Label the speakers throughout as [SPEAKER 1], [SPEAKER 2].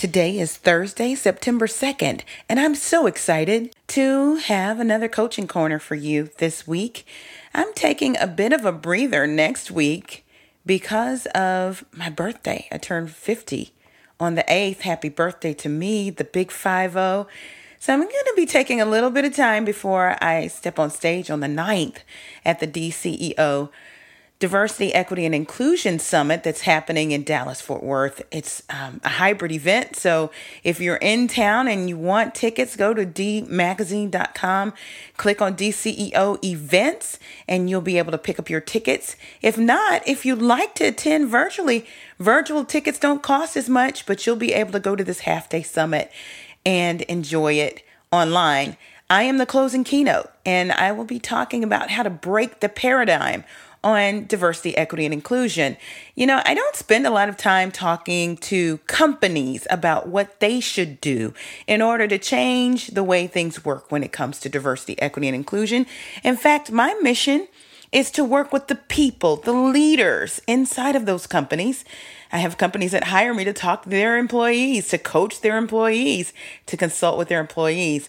[SPEAKER 1] Today is Thursday, September 2nd, and I'm so excited to have another coaching corner for you this week. I'm taking a bit of a breather next week because of my birthday. I turned 50 on the 8th. Happy birthday to me, the big 5 0. So I'm going to be taking a little bit of time before I step on stage on the 9th at the DCEO Diversity, Equity, and Inclusion Summit that's happening in Dallas, Fort Worth. It's um, a hybrid event. So if you're in town and you want tickets, go to dmagazine.com, click on DCEO events, and you'll be able to pick up your tickets. If not, if you'd like to attend virtually, virtual tickets don't cost as much, but you'll be able to go to this half day summit and enjoy it online. I am the closing keynote, and I will be talking about how to break the paradigm on diversity, equity, and inclusion. You know, I don't spend a lot of time talking to companies about what they should do in order to change the way things work when it comes to diversity, equity, and inclusion. In fact, my mission is to work with the people, the leaders inside of those companies. I have companies that hire me to talk to their employees, to coach their employees, to consult with their employees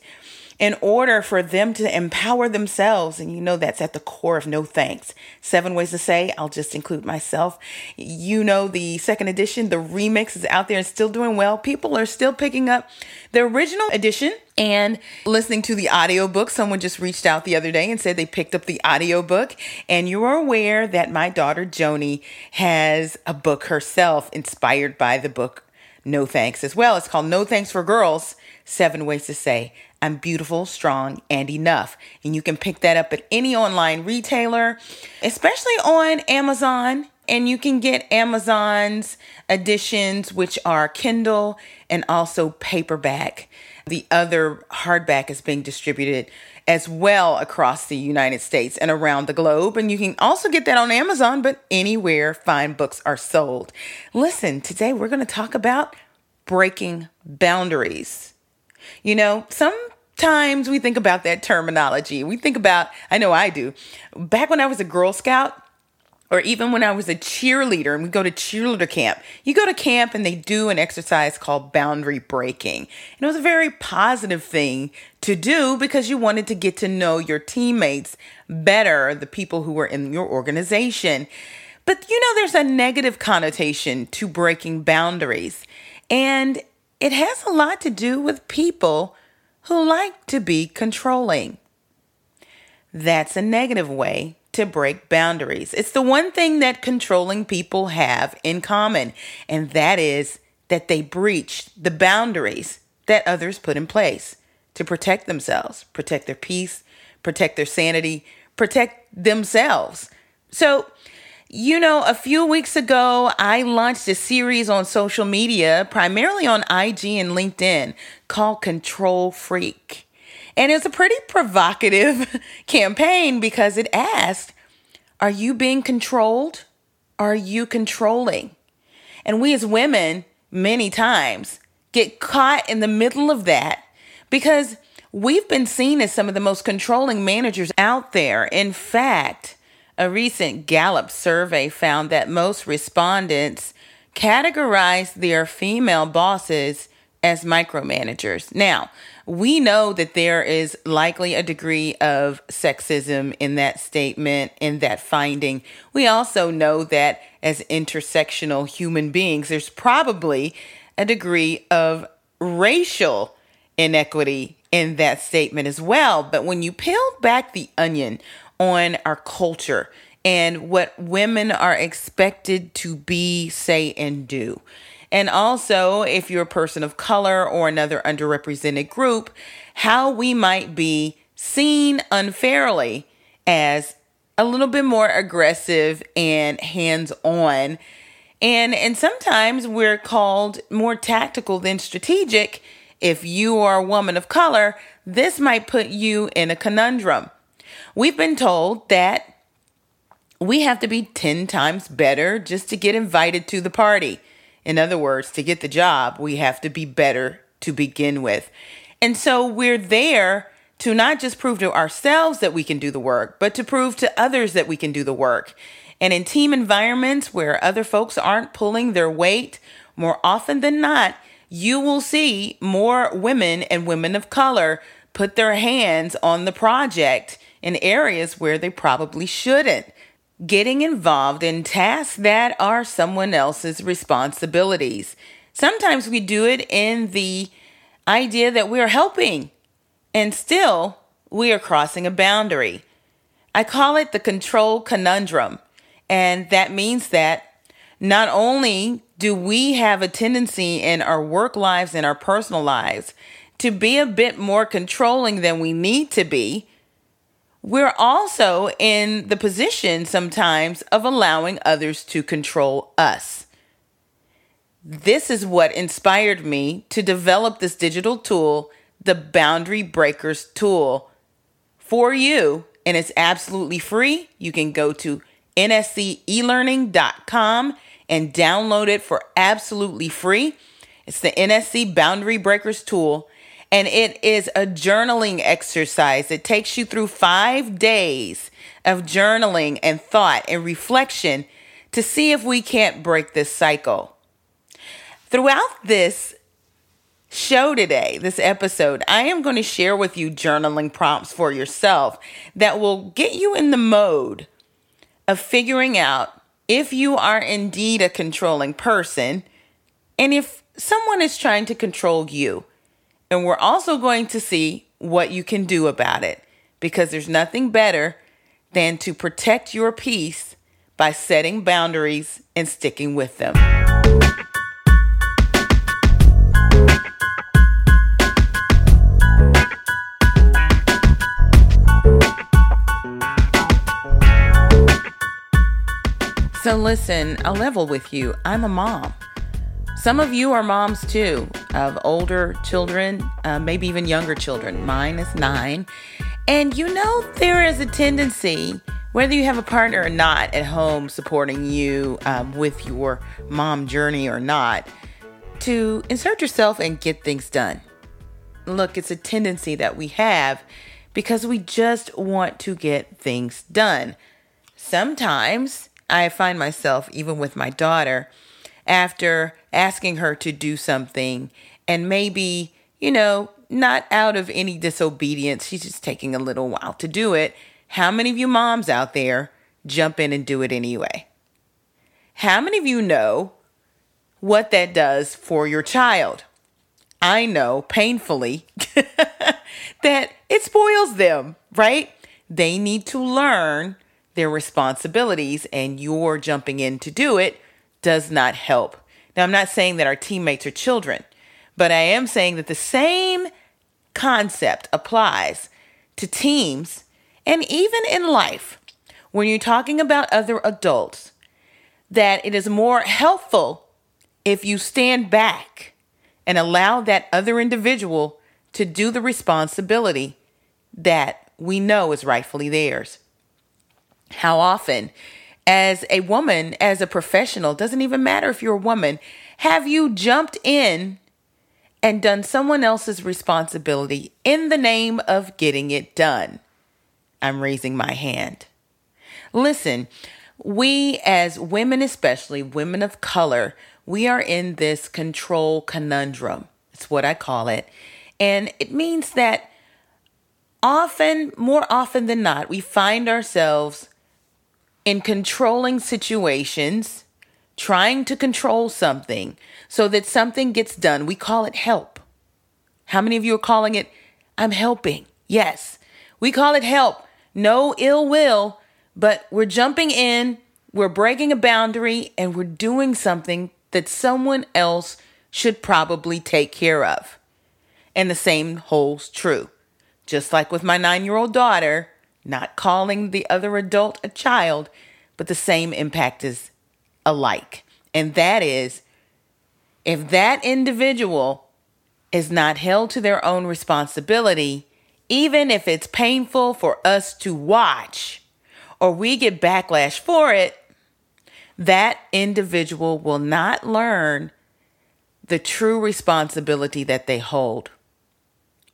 [SPEAKER 1] in order for them to empower themselves. And you know, that's at the core of No Thanks. Seven Ways to Say, I'll just include myself. You know, the second edition, the remix is out there and still doing well. People are still picking up the original edition and listening to the audiobook. Someone just reached out the other day and said they picked up the audiobook. And you are aware that my daughter Joni has a book herself inspired by the book No Thanks as well. It's called No Thanks for Girls Seven Ways to Say I'm beautiful, strong, and enough. And you can pick that up at any online retailer, especially on Amazon. And you can get Amazon's editions, which are Kindle and also paperback. The other hardback is being distributed as well across the United States and around the globe. And you can also get that on Amazon, but anywhere fine books are sold. Listen, today we're going to talk about breaking boundaries. You know, sometimes we think about that terminology. We think about, I know I do. Back when I was a Girl Scout, or even when I was a cheerleader and we go to cheerleader camp, you go to camp and they do an exercise called boundary breaking. And it was a very positive thing to do because you wanted to get to know your teammates better, the people who were in your organization. But you know, there's a negative connotation to breaking boundaries. And it has a lot to do with people who like to be controlling. That's a negative way to break boundaries. It's the one thing that controlling people have in common, and that is that they breach the boundaries that others put in place to protect themselves, protect their peace, protect their sanity, protect themselves. So, you know, a few weeks ago, I launched a series on social media, primarily on IG and LinkedIn, called Control Freak. And it's a pretty provocative campaign because it asked, Are you being controlled? Are you controlling? And we as women, many times, get caught in the middle of that because we've been seen as some of the most controlling managers out there. In fact, a recent Gallup survey found that most respondents categorized their female bosses as micromanagers. Now, we know that there is likely a degree of sexism in that statement, in that finding. We also know that as intersectional human beings, there's probably a degree of racial inequity in that statement as well. But when you peel back the onion on our culture and what women are expected to be, say, and do. And also, if you're a person of color or another underrepresented group, how we might be seen unfairly as a little bit more aggressive and hands on And and sometimes we're called more tactical than strategic. If you are a woman of color, this might put you in a conundrum. We've been told that we have to be 10 times better just to get invited to the party. In other words, to get the job, we have to be better to begin with. And so we're there to not just prove to ourselves that we can do the work, but to prove to others that we can do the work. And in team environments where other folks aren't pulling their weight, more often than not, you will see more women and women of color put their hands on the project in areas where they probably shouldn't. Getting involved in tasks that are someone else's responsibilities. Sometimes we do it in the idea that we are helping, and still we are crossing a boundary. I call it the control conundrum, and that means that not only do we have a tendency in our work lives and our personal lives to be a bit more controlling than we need to be, we're also in the position sometimes of allowing others to control us. This is what inspired me to develop this digital tool, the Boundary Breakers tool, for you. And it's absolutely free. You can go to nscelearning.com and download it for absolutely free. It's the NSC Boundary Breakers tool and it is a journaling exercise. It takes you through five days of journaling and thought and reflection to see if we can't break this cycle. Throughout this show today, this episode, I am going to share with you journaling prompts for yourself that will get you in the mode of figuring out if you are indeed a controlling person and if someone is trying to control you. And we're also going to see what you can do about it because there's nothing better than to protect your peace by setting boundaries and sticking with them. So, listen, I'll level with you. I'm a mom. Some of you are moms too of older children, uh, maybe even younger children. Mine is nine. And you know, there is a tendency, whether you have a partner or not at home supporting you um, with your mom journey or not, to insert yourself and get things done. Look, it's a tendency that we have because we just want to get things done. Sometimes I find myself, even with my daughter, after asking her to do something and maybe, you know, not out of any disobedience, she's just taking a little while to do it. How many of you moms out there jump in and do it anyway? How many of you know what that does for your child? I know painfully that it spoils them, right? They need to learn their responsibilities, and you're jumping in to do it does not help. Now, I'm not saying that our teammates are children, but I am saying that the same concept applies to teams and even in life when you're talking about other adults, that it is more helpful if you stand back and allow that other individual to do the responsibility that we know is rightfully theirs. How often as a woman, as a professional, doesn't even matter if you're a woman, have you jumped in and done someone else's responsibility in the name of getting it done? I'm raising my hand. Listen, we as women, especially women of color, we are in this control conundrum. It's what I call it. And it means that often, more often than not, we find ourselves in controlling situations, trying to control something so that something gets done. We call it help. How many of you are calling it, I'm helping? Yes, we call it help. No ill will, but we're jumping in, we're breaking a boundary, and we're doing something that someone else should probably take care of. And the same holds true. Just like with my nine year old daughter, not calling the other adult a child, but the same impact is alike. And that is if that individual is not held to their own responsibility, even if it's painful for us to watch or we get backlash for it, that individual will not learn the true responsibility that they hold,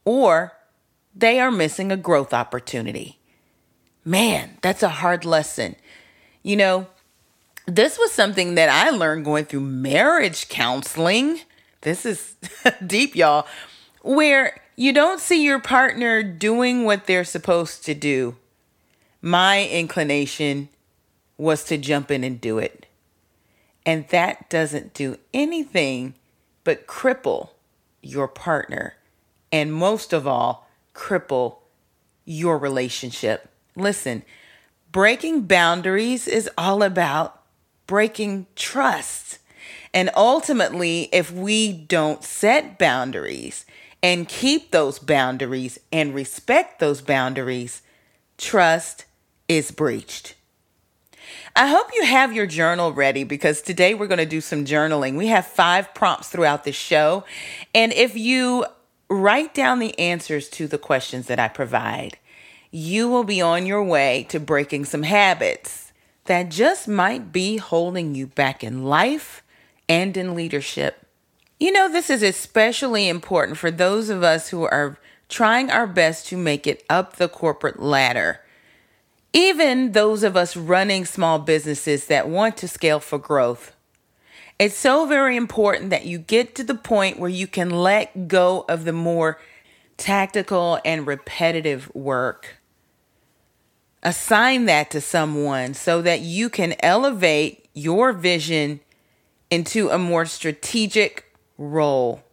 [SPEAKER 1] or they are missing a growth opportunity. Man, that's a hard lesson. You know, this was something that I learned going through marriage counseling. This is deep, y'all, where you don't see your partner doing what they're supposed to do. My inclination was to jump in and do it. And that doesn't do anything but cripple your partner. And most of all, cripple your relationship. Listen, breaking boundaries is all about breaking trust. And ultimately, if we don't set boundaries and keep those boundaries and respect those boundaries, trust is breached. I hope you have your journal ready because today we're going to do some journaling. We have five prompts throughout the show. And if you write down the answers to the questions that I provide, you will be on your way to breaking some habits that just might be holding you back in life and in leadership. You know, this is especially important for those of us who are trying our best to make it up the corporate ladder. Even those of us running small businesses that want to scale for growth. It's so very important that you get to the point where you can let go of the more tactical and repetitive work. Assign that to someone so that you can elevate your vision into a more strategic role.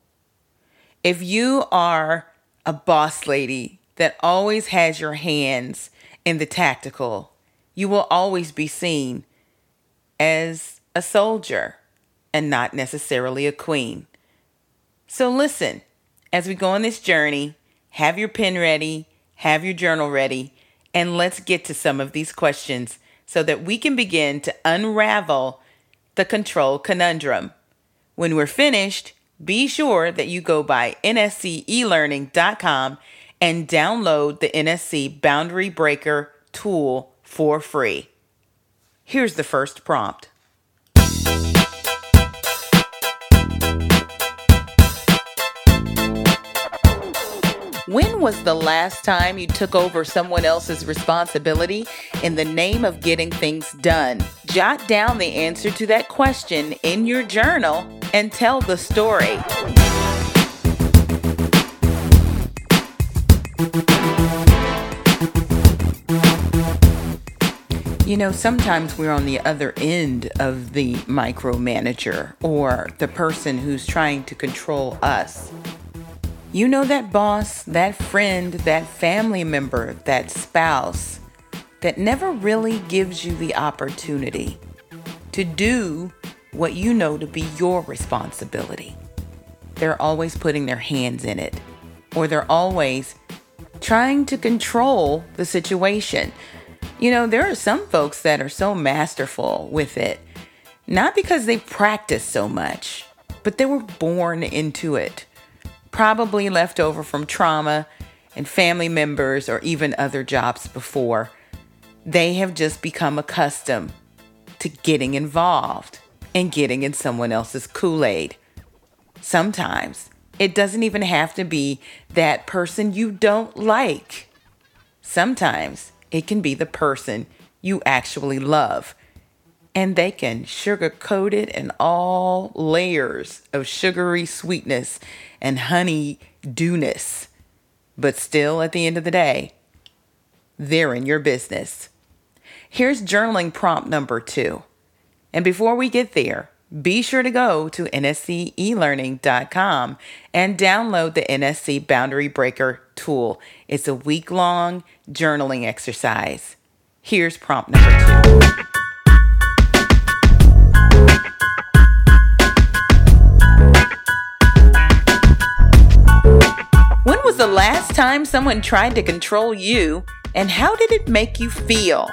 [SPEAKER 1] If you are a boss lady that always has your hands in the tactical, you will always be seen as a soldier and not necessarily a queen. So listen, as we go on this journey, have your pen ready, have your journal ready, and let's get to some of these questions so that we can begin to unravel the control conundrum. When we're finished, be sure that you go by nscelearning.com and download the NSC Boundary Breaker tool for free. Here's the first prompt. When was the last time you took over someone else's responsibility in the name of getting things done? Jot down the answer to that question in your journal and tell the story. You know, sometimes we're on the other end of the micromanager or the person who's trying to control us. You know that boss, that friend, that family member, that spouse that never really gives you the opportunity to do what you know to be your responsibility. They're always putting their hands in it, or they're always trying to control the situation. You know, there are some folks that are so masterful with it, not because they practice so much, but they were born into it probably left over from trauma and family members or even other jobs before. They have just become accustomed to getting involved and getting in someone else's Kool Aid. Sometimes it doesn't even have to be that person you don't like. Sometimes it can be the person you actually love. And they can sugarcoat it in all layers of sugary sweetness and honey dewiness. But still, at the end of the day, they're in your business. Here's journaling prompt number two. And before we get there, be sure to go to nscelearning.com and download the NSC Boundary Breaker tool. It's a week long journaling exercise. Here's prompt number two. Was the last time someone tried to control you, and how did it make you feel?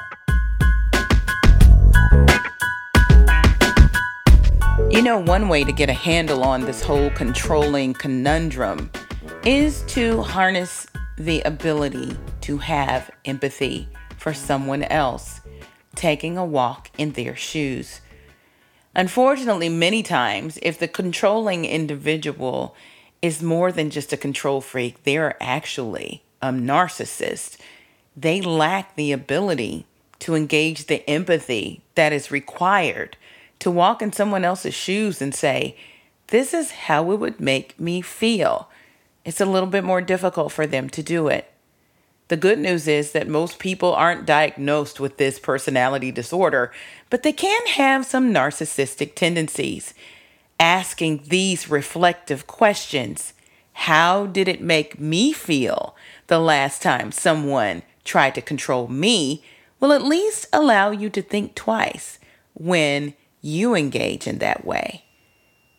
[SPEAKER 1] You know, one way to get a handle on this whole controlling conundrum is to harness the ability to have empathy for someone else taking a walk in their shoes. Unfortunately, many times, if the controlling individual is more than just a control freak, they're actually a narcissist. They lack the ability to engage the empathy that is required to walk in someone else's shoes and say, This is how it would make me feel. It's a little bit more difficult for them to do it. The good news is that most people aren't diagnosed with this personality disorder, but they can have some narcissistic tendencies. Asking these reflective questions How did it make me feel the last time someone tried to control me? will at least allow you to think twice when you engage in that way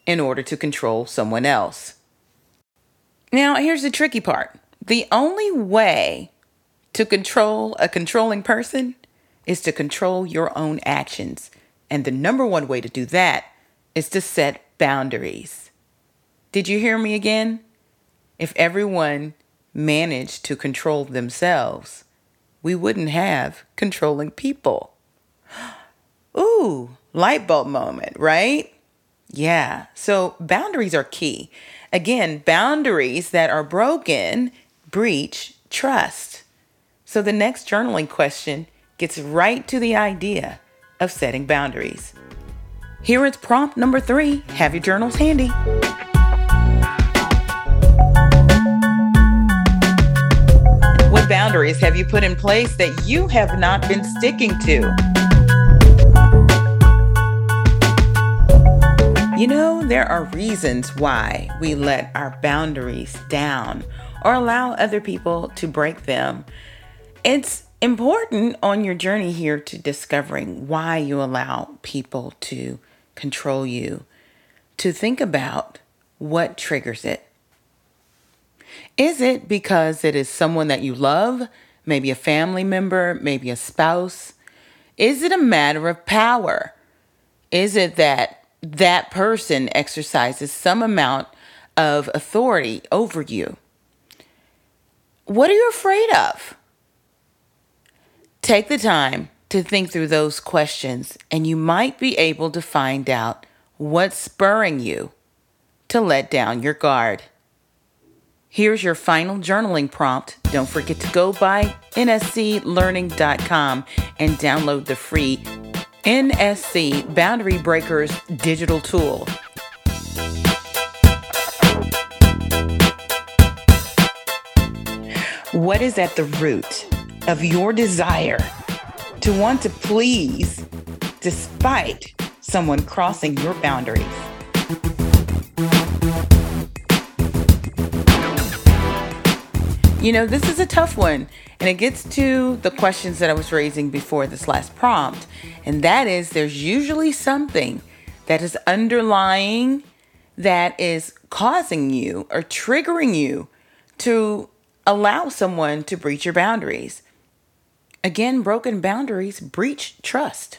[SPEAKER 1] in order to control someone else. Now, here's the tricky part the only way to control a controlling person is to control your own actions. And the number one way to do that is to set boundaries. Did you hear me again? If everyone managed to control themselves, we wouldn't have controlling people. Ooh, light bulb moment, right? Yeah, so boundaries are key. Again, boundaries that are broken breach trust. So the next journaling question gets right to the idea of setting boundaries. Here is prompt number three have your journals handy. What boundaries have you put in place that you have not been sticking to? You know, there are reasons why we let our boundaries down or allow other people to break them. It's important on your journey here to discovering why you allow people to control you, to think about what triggers it. Is it because it is someone that you love, maybe a family member, maybe a spouse? Is it a matter of power? Is it that that person exercises some amount of authority over you. What are you afraid of? Take the time to think through those questions, and you might be able to find out what's spurring you to let down your guard. Here's your final journaling prompt. Don't forget to go by nscelearning.com and download the free NSC Boundary Breakers digital tool. What is at the root of your desire to want to please despite someone crossing your boundaries? You know, this is a tough one, and it gets to the questions that I was raising before this last prompt. And that is there's usually something that is underlying that is causing you or triggering you to allow someone to breach your boundaries. Again, broken boundaries breach trust.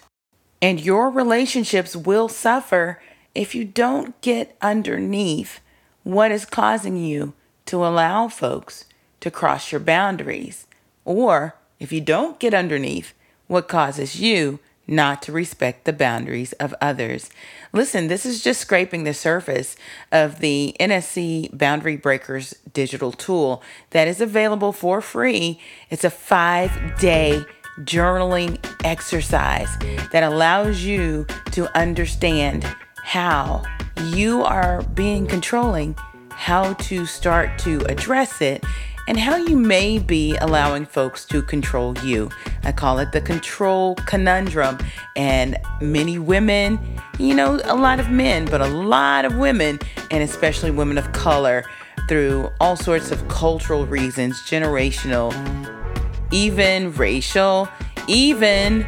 [SPEAKER 1] And your relationships will suffer if you don't get underneath what is causing you to allow folks to cross your boundaries, or if you don't get underneath what causes you not to respect the boundaries of others. Listen, this is just scraping the surface of the NSC Boundary Breakers digital tool that is available for free. It's a five day journaling exercise that allows you to understand how you are being controlling, how to start to address it, and how you may be allowing folks to control you. I call it the control conundrum. And many women, you know, a lot of men, but a lot of women, and especially women of color, through all sorts of cultural reasons, generational, even racial, even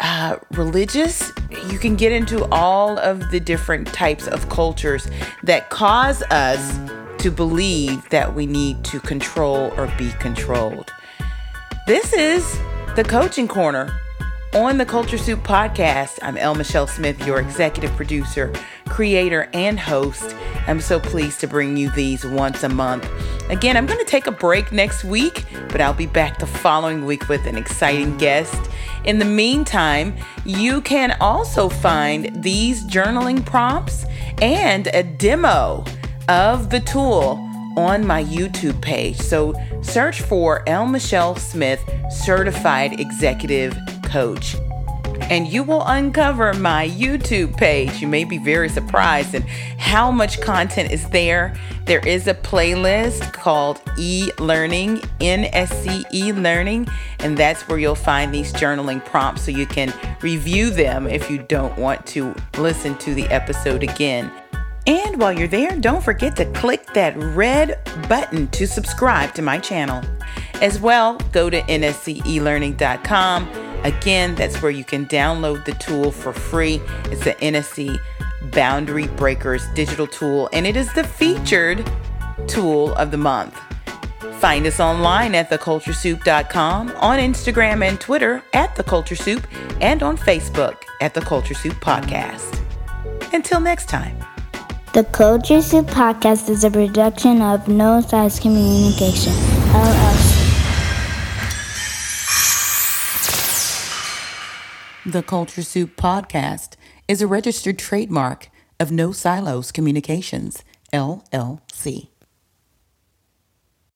[SPEAKER 1] uh, religious. You can get into all of the different types of cultures that cause us to believe that we need to control or be controlled. This is the Coaching Corner on the Culture Soup podcast. I'm L. Michelle Smith, your executive producer, creator and host. I'm so pleased to bring you these once a month. Again, I'm going to take a break next week, but I'll be back the following week with an exciting guest. In the meantime, you can also find these journaling prompts and a demo of the tool on my YouTube page. So search for L. Michelle Smith, Certified Executive Coach and you will uncover my YouTube page. You may be very surprised at how much content is there. There is a playlist called E Learning, NSC E Learning, and that's where you'll find these journaling prompts so you can review them if you don't want to listen to the episode again. And while you're there, don't forget to click that red button to subscribe to my channel. As well, go to nscelearning.com Again, that's where you can download the tool for free. It's the NSC Boundary Breakers digital tool, and it is the featured tool of the month. Find us online at theculturesoup.com, on Instagram and Twitter at The Culture Soup, and on Facebook at The Culture Soup Podcast. Until next time.
[SPEAKER 2] The Culture Soup Podcast is a production of No Silos Communication, LLC.
[SPEAKER 1] The Culture Soup podcast is a registered trademark of No Silos Communications, LLC.